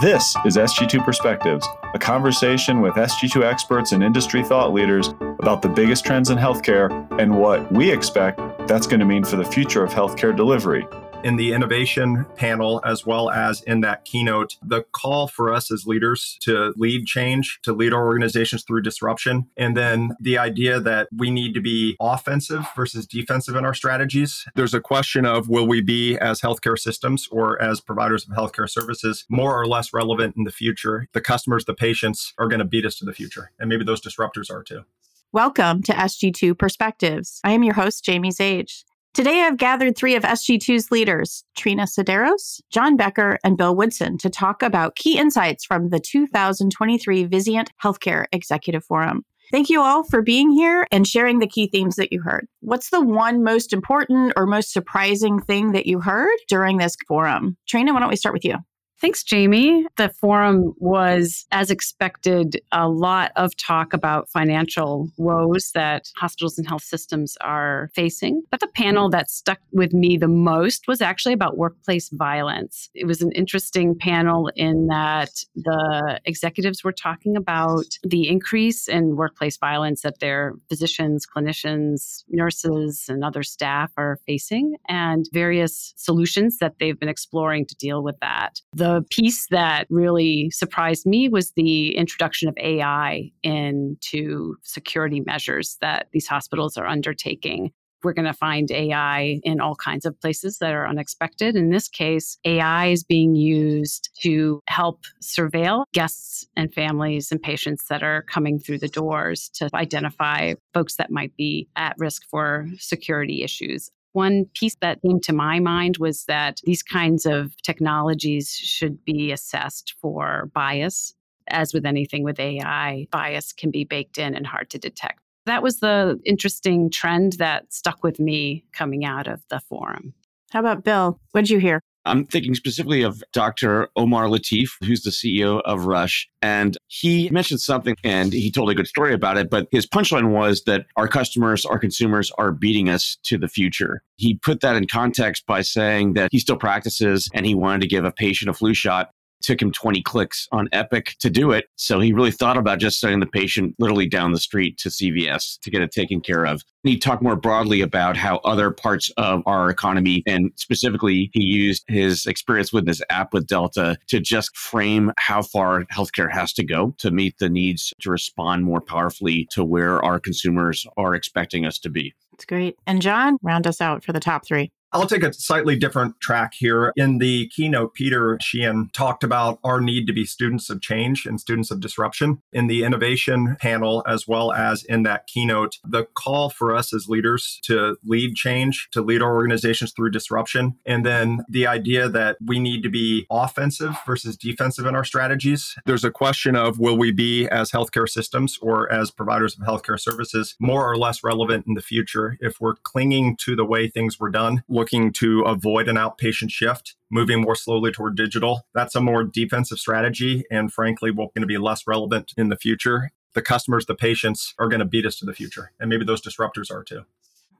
This is SG2 Perspectives, a conversation with SG2 experts and industry thought leaders about the biggest trends in healthcare and what we expect that's going to mean for the future of healthcare delivery in the innovation panel as well as in that keynote, the call for us as leaders to lead change, to lead our organizations through disruption, and then the idea that we need to be offensive versus defensive in our strategies. There's a question of will we be as healthcare systems or as providers of healthcare services more or less relevant in the future? The customers, the patients are going to beat us to the future, and maybe those disruptors are too. Welcome to SG2 Perspectives. I am your host, Jamie Zage. Today, I've gathered three of SG2's leaders, Trine Tsouderos, John Becker, and Bill Woodson, to talk about key insights from the 2023 Vizient Healthcare Executive Forum. Thank you all for being here and sharing the key themes that you heard. What's the one most important or most surprising thing that you heard during this forum? Trine, why don't we start with you? Thanks, Jamie. The forum was, as expected, a lot of talk about financial woes that hospitals and health systems are facing. But the panel that stuck with me the most was actually about workplace violence. It was an interesting panel in that the executives were talking about the increase in workplace violence that their physicians, clinicians, nurses, and other staff are facing, and various solutions that they've been exploring to deal with that. The the piece that really surprised me was the introduction of AI into security measures that these hospitals are undertaking. We're going to find AI in all kinds of places that are unexpected. In this case, AI is being used to help surveil guests and families and patients that are coming through the doors to identify folks that might be at risk for security issues. One piece that came to my mind was that these kinds of technologies should be assessed for bias. As with anything with AI, bias can be baked in and hard to detect. That was the interesting trend that stuck with me coming out of the forum. How about Bill? What did you hear? I'm thinking specifically of Dr. Omar Lateef, who's the CEO of Rush. And he mentioned something and he told a good story about it. But his punchline was that our customers, our consumers are beating us to the future. He put that in context by saying that he still practices and he wanted to give a patient a flu shot took him 20 clicks on Epic to do it. So he really thought about just sending the patient literally down the street to CVS to get it taken care of. And he talked more broadly about how other parts of our economy, and specifically, he used his experience with this app with Delta to just frame how far healthcare has to go to meet the needs to respond more powerfully to where our consumers are expecting us to be. It's great. And John, round us out for the top three. I'll take a slightly different track here. In the keynote, Peter Sheahan talked about our need to be students of change and students of disruption. In the innovation panel, as well as in that keynote, the call for us as leaders to lead change, to lead our organizations through disruption, and then the idea that we need to be offensive versus defensive in our strategies. There's a question of will we be, as healthcare systems or as providers of healthcare services, more or less relevant in the future if we're clinging to the way things were done looking to avoid an outpatient shift, moving more slowly toward digital. That's a more defensive strategy and frankly will going to be less relevant in the future. The customers, the patients are going to beat us to the future. And maybe those disruptors are too.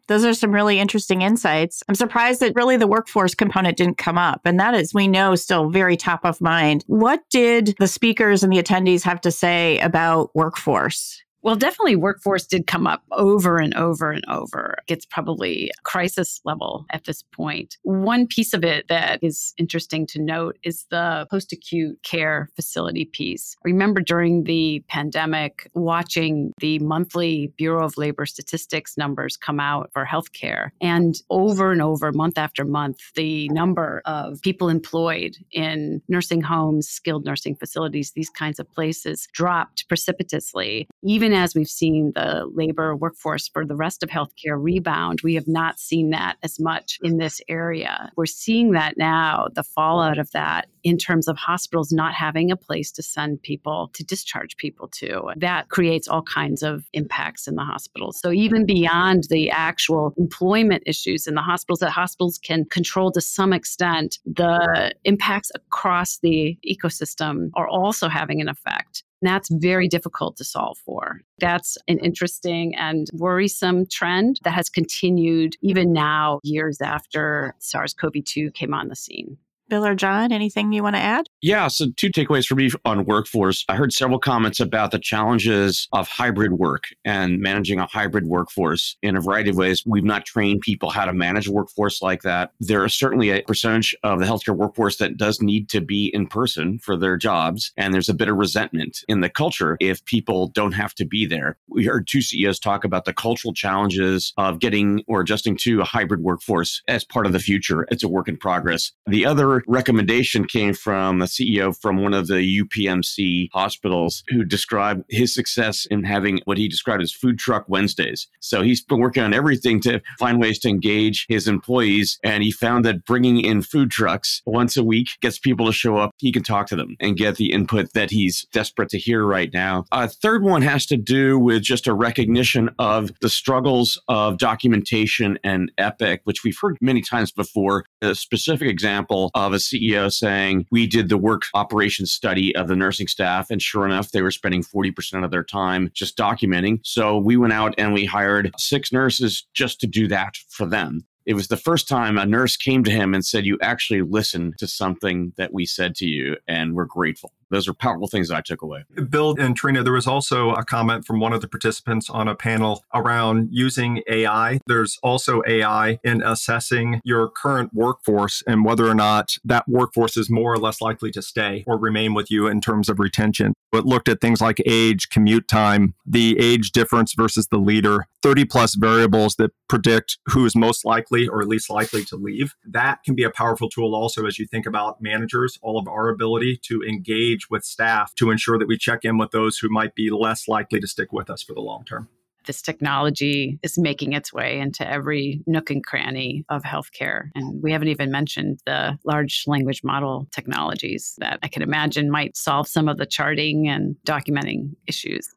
Those are some really interesting insights. I'm surprised that really the workforce component didn't come up. And that is, we know, still very top of mind. What did the speakers and the attendees have to say about workforce? Well, definitely workforce did come up over and over and over. It's probably crisis level at this point. One piece of it that is interesting to note is the post acute care facility piece. I Remember during the pandemic, watching the monthly Bureau of Labor Statistics numbers come out for healthcare. And over and over, month after month, the number of people employed in nursing homes, skilled nursing facilities, these kinds of places dropped precipitously. Even as we've seen the labor workforce for the rest of healthcare rebound, we have not seen that as much in this area. We're seeing that now, the fallout of that in terms of hospitals not having a place to send people, to discharge people to. That creates all kinds of impacts in the hospitals. So even beyond the actual employment issues in the hospitals that hospitals can control to some extent, the impacts across the ecosystem are also having an effect. And that's very difficult to solve for. That's an interesting and worrisome trend that has continued even now, years after SARS CoV 2 came on the scene. Bill or John, anything you want to add? Yeah, so two takeaways for me on workforce. I heard several comments about the challenges of hybrid work and managing a hybrid workforce in a variety of ways. We've not trained people how to manage a workforce like that. There is certainly a percentage of the healthcare workforce that does need to be in person for their jobs, and there's a bit of resentment in the culture if people don't have to be there. We heard two CEOs talk about the cultural challenges of getting or adjusting to a hybrid workforce as part of the future. It's a work in progress. The other recommendation came from a CEO from one of the UPMC hospitals who described his success in having what he described as food truck Wednesdays. So he's been working on everything to find ways to engage his employees. And he found that bringing in food trucks once a week gets people to show up. He can talk to them and get the input that he's desperate to hear right now. A third one has to do with just a recognition of the struggles of documentation and Epic, which we've heard many times before. A specific example of of a CEO saying, We did the work operations study of the nursing staff. And sure enough, they were spending 40% of their time just documenting. So we went out and we hired six nurses just to do that for them. It was the first time a nurse came to him and said, You actually listened to something that we said to you, and we're grateful. Those are powerful things that I took away. Bill and Trine, there was also a comment from one of the participants on a panel around using AI. There's also AI in assessing your current workforce and whether or not that workforce is more or less likely to stay or remain with you in terms of retention. It looked at things like age, commute time, the age difference versus the leader, 30 plus variables that predict who is most likely or least likely to leave. That can be a powerful tool also as you think about managers, all of our ability to engage with staff to ensure that we check in with those who might be less likely to stick with us for the long term this technology is making its way into every nook and cranny of healthcare. And we haven't even mentioned the large language model technologies that I can imagine might solve some of the charting and documenting issues.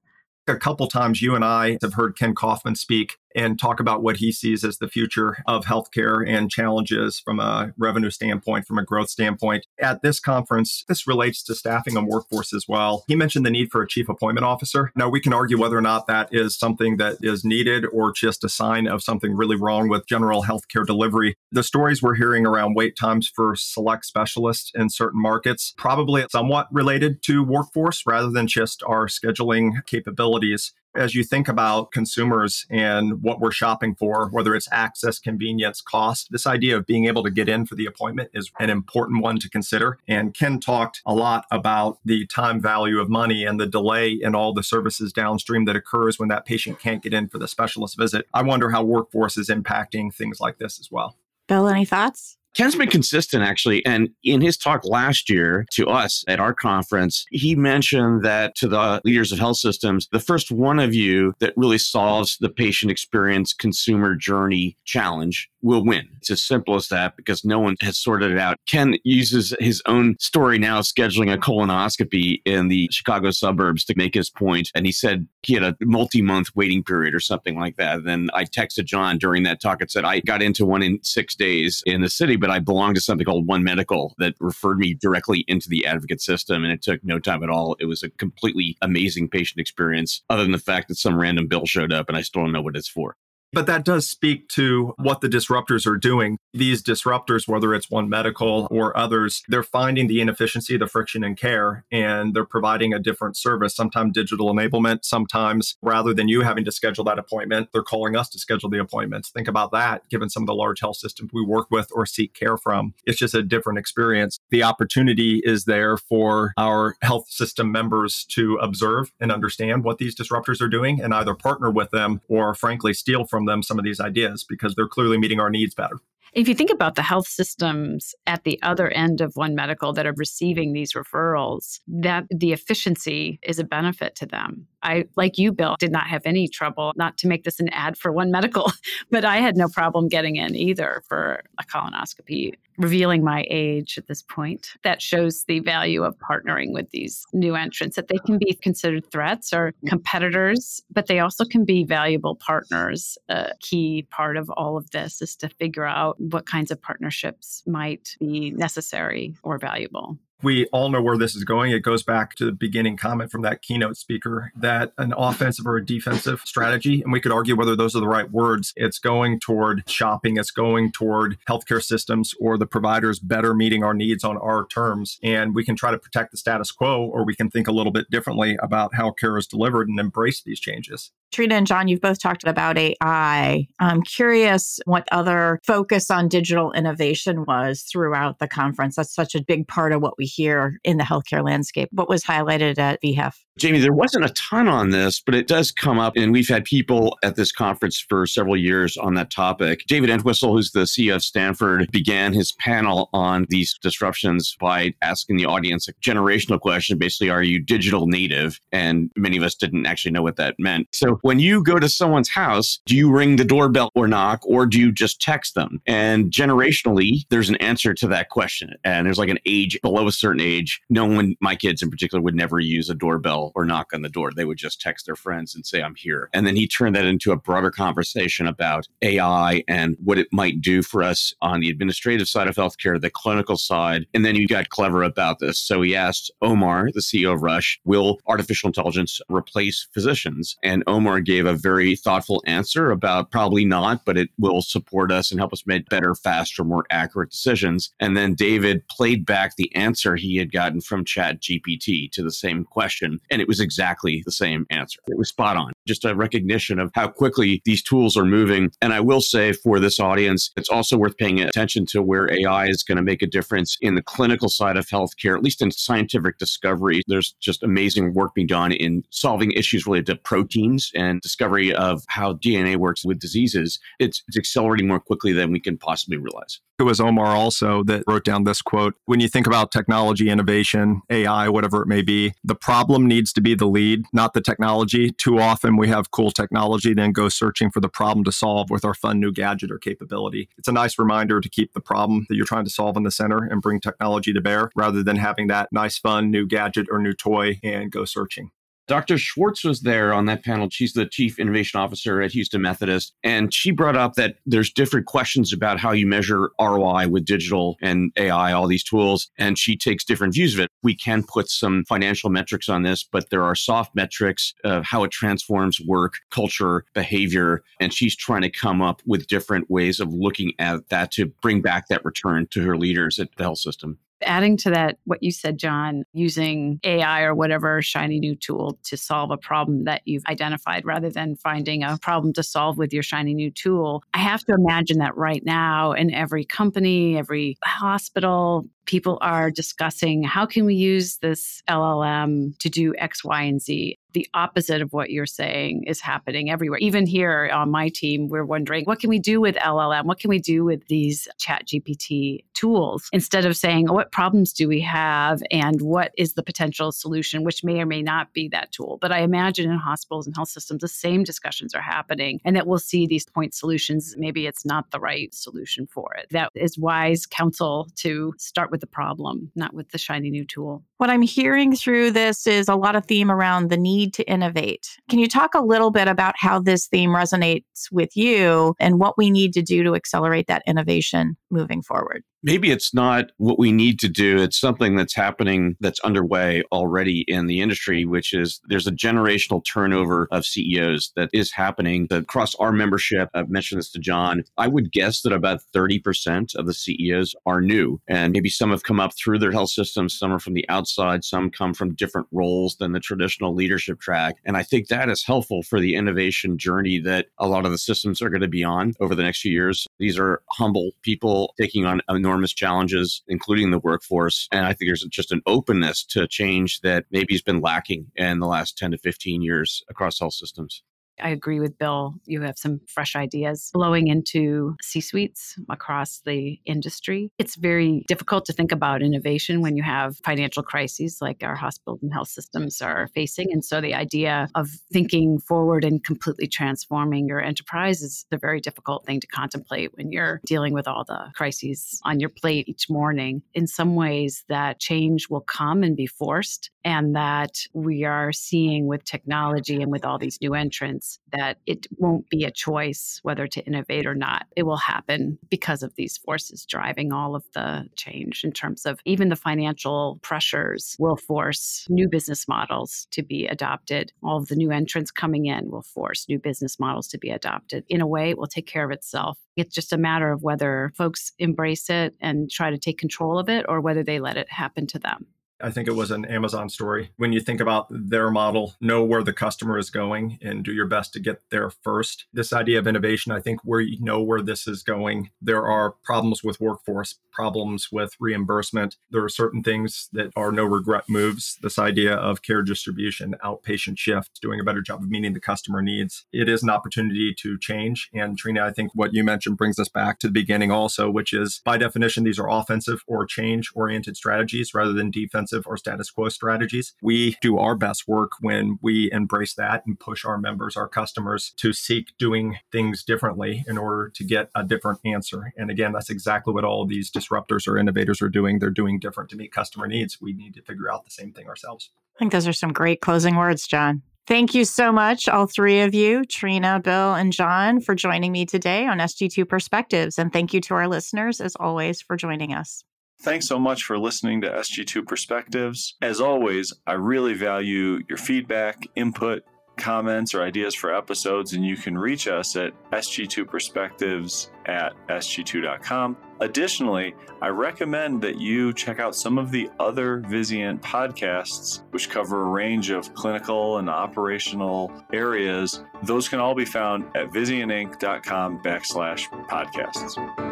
A couple times you and I have heard Ken Kaufman speak and talk about what he sees as the future of healthcare and challenges from a revenue standpoint, from a growth standpoint. At this conference, this relates to staffing and workforce as well. He mentioned the need for a chief appointment officer. Now, we can argue whether or not that is something that is needed or just a sign of something really wrong with general healthcare delivery. The stories we're hearing around wait times for select specialists in certain markets, probably somewhat related to workforce rather than just our scheduling capabilities as you think about consumers and what we're shopping for, whether it's access, convenience, cost, this idea of being able to get in for the appointment is an important one to consider. And Ken talked a lot about the time value of money and the delay in all the services downstream that occurs when that patient can't get in for the specialist visit. I wonder how workforce is impacting things like this as well. Bill, any thoughts? Ken's been consistent actually. And in his talk last year to us at our conference, he mentioned that to the leaders of health systems, the first one of you that really solves the patient experience consumer journey challenge will win. It's as simple as that because no one has sorted it out. Ken uses his own story now scheduling a colonoscopy in the Chicago suburbs to make his point. And he said he had a multi month waiting period or something like that. And then I texted John during that talk and said, I got into one in six days in the city, but I belonged to something called One Medical that referred me directly into the advocate system. And it took no time at all. It was a completely amazing patient experience, other than the fact that some random bill showed up and I still don't know what it's for. But that does speak to what the disruptors are doing. These disruptors, whether it's One Medical or others, they're finding the inefficiency, the friction in care, and they're providing a different service, sometimes digital enablement, sometimes rather than you having to schedule that appointment, they're calling us to schedule the appointments. Think about that, given some of the large health systems we work with or seek care from. It's just a different experience. The opportunity is there for our health system members to observe and understand what these disruptors are doing and either partner with them or, frankly, steal from them some of these ideas because they're clearly meeting our needs better. If you think about the health systems at the other end of One Medical that are receiving these referrals, that the efficiency is a benefit to them. I, like you, Bill, did not have any trouble, not to make this an ad for One Medical, but I had no problem getting in either for a colonoscopy, revealing my age at this point. That shows the value of partnering with these new entrants, that they can be considered threats or competitors, but they also can be valuable partners. A key part of all of this is to figure out what kinds of partnerships might be necessary or valuable. We all know where this is going. It goes back to the beginning comment from that keynote speaker that an offensive or a defensive strategy, and we could argue whether those are the right words, it's going toward shopping, it's going toward healthcare systems or the providers better meeting our needs on our terms. And we can try to protect the status quo, or we can think a little bit differently about how care is delivered and embrace these changes. Trine and John, you've both talked about AI. I'm curious what other focus on digital innovation was throughout the conference. That's such a big part of what we hear in the healthcare landscape. What was highlighted at VHEF? Jamie, there wasn't a ton on this, but it does come up. And we've had people at this conference for several years on that topic. David Entwistle, who's the CEO of Stanford, began his panel on these disruptions by asking the audience a generational question basically, are you digital native? And many of us didn't actually know what that meant. So when you go to someone's house, do you ring the doorbell or knock, or do you just text them? And generationally, there's an answer to that question. And there's like an age below a certain age. No one, my kids in particular, would never use a doorbell or knock on the door. They would just text their friends and say, I'm here. And then he turned that into a broader conversation about AI and what it might do for us on the administrative side of healthcare, the clinical side. And then he got clever about this. So he asked Omar, the CEO of Rush, will artificial intelligence replace physicians? And Omar gave a very thoughtful answer about probably not, but it will support us and help us make better, faster, more accurate decisions. And then David played back the answer he had gotten from Chat GPT to the same question. And it was exactly the same answer. It was spot on. Just a recognition of how quickly these tools are moving. And I will say for this audience, it's also worth paying attention to where AI is going to make a difference in the clinical side of healthcare, at least in scientific discovery. There's just amazing work being done in solving issues related to proteins and discovery of how DNA works with diseases. It's, it's accelerating more quickly than we can possibly realize. It was Omar also that wrote down this quote When you think about technology, innovation, AI, whatever it may be, the problem needs to be the lead, not the technology. Too often we have cool technology, then go searching for the problem to solve with our fun new gadget or capability. It's a nice reminder to keep the problem that you're trying to solve in the center and bring technology to bear rather than having that nice, fun new gadget or new toy and go searching. Dr. Schwartz was there on that panel. She's the chief innovation officer at Houston Methodist. And she brought up that there's different questions about how you measure ROI with digital and AI, all these tools. And she takes different views of it. We can put some financial metrics on this, but there are soft metrics of how it transforms work, culture, behavior. And she's trying to come up with different ways of looking at that to bring back that return to her leaders at the health system. Adding to that, what you said, John, using AI or whatever shiny new tool to solve a problem that you've identified rather than finding a problem to solve with your shiny new tool. I have to imagine that right now in every company, every hospital, people are discussing how can we use this LLM to do X, Y, and Z the opposite of what you're saying is happening everywhere. Even here on my team, we're wondering what can we do with LLM? What can we do with these chat GPT tools? Instead of saying, what problems do we have and what is the potential solution, which may or may not be that tool. But I imagine in hospitals and health systems, the same discussions are happening and that we'll see these point solutions. Maybe it's not the right solution for it. That is wise counsel to start with the problem, not with the shiny new tool. What I'm hearing through this is a lot of theme around the need to innovate. Can you talk a little bit about how this theme resonates with you and what we need to do to accelerate that innovation moving forward? Maybe it's not what we need to do. It's something that's happening that's underway already in the industry, which is there's a generational turnover of CEOs that is happening across our membership. I've mentioned this to John. I would guess that about 30% of the CEOs are new, and maybe some have come up through their health systems, some are from the outside, some come from different roles than the traditional leadership track. And I think that is helpful for the innovation journey that a lot of the systems are going to be on over the next few years. These are humble people taking on enormous challenges, including the workforce. And I think there's just an openness to change that maybe has been lacking in the last 10 to 15 years across health systems. I agree with Bill. You have some fresh ideas blowing into C suites across the industry. It's very difficult to think about innovation when you have financial crises like our hospitals and health systems are facing. And so the idea of thinking forward and completely transforming your enterprise is a very difficult thing to contemplate when you're dealing with all the crises on your plate each morning. In some ways, that change will come and be forced and that we are seeing with technology and with all these new entrants that it won't be a choice whether to innovate or not. It will happen because of these forces driving all of the change in terms of even the financial pressures will force new business models to be adopted. All of the new entrants coming in will force new business models to be adopted. In a way, it will take care of itself. It's just a matter of whether folks embrace it and try to take control of it or whether they let it happen to them. I think it was an Amazon story. When you think about their model, know where the customer is going and do your best to get there first. This idea of innovation, I think where you know where this is going, there are problems with workforce, problems with reimbursement. There are certain things that are no regret moves. This idea of care distribution, outpatient shift, doing a better job of meeting the customer needs. It is an opportunity to change. And Trine, I think what you mentioned brings us back to the beginning also, which is by definition, these are offensive or change oriented strategies rather than defensive or status quo strategies. We do our best work when we embrace that and push our members, our customers to seek doing things differently in order to get a different answer. And again, that's exactly what all of these disruptors or innovators are doing. They're doing different to meet customer needs. We need to figure out the same thing ourselves. I think those are some great closing words, John. Thank you so much, all three of you, Trine, Bill, and John, for joining me today on SG2 Perspectives. And thank you to our listeners, as always, for joining us. Thanks so much for listening to SG2 Perspectives. As always, I really value your feedback, input, comments, or ideas for episodes, and you can reach us at sg2perspectives at sg2.com. Additionally, I recommend that you check out some of the other Vizient podcasts, which cover a range of clinical and operational areas. Those can all be found at vizientinc.com backslash podcasts.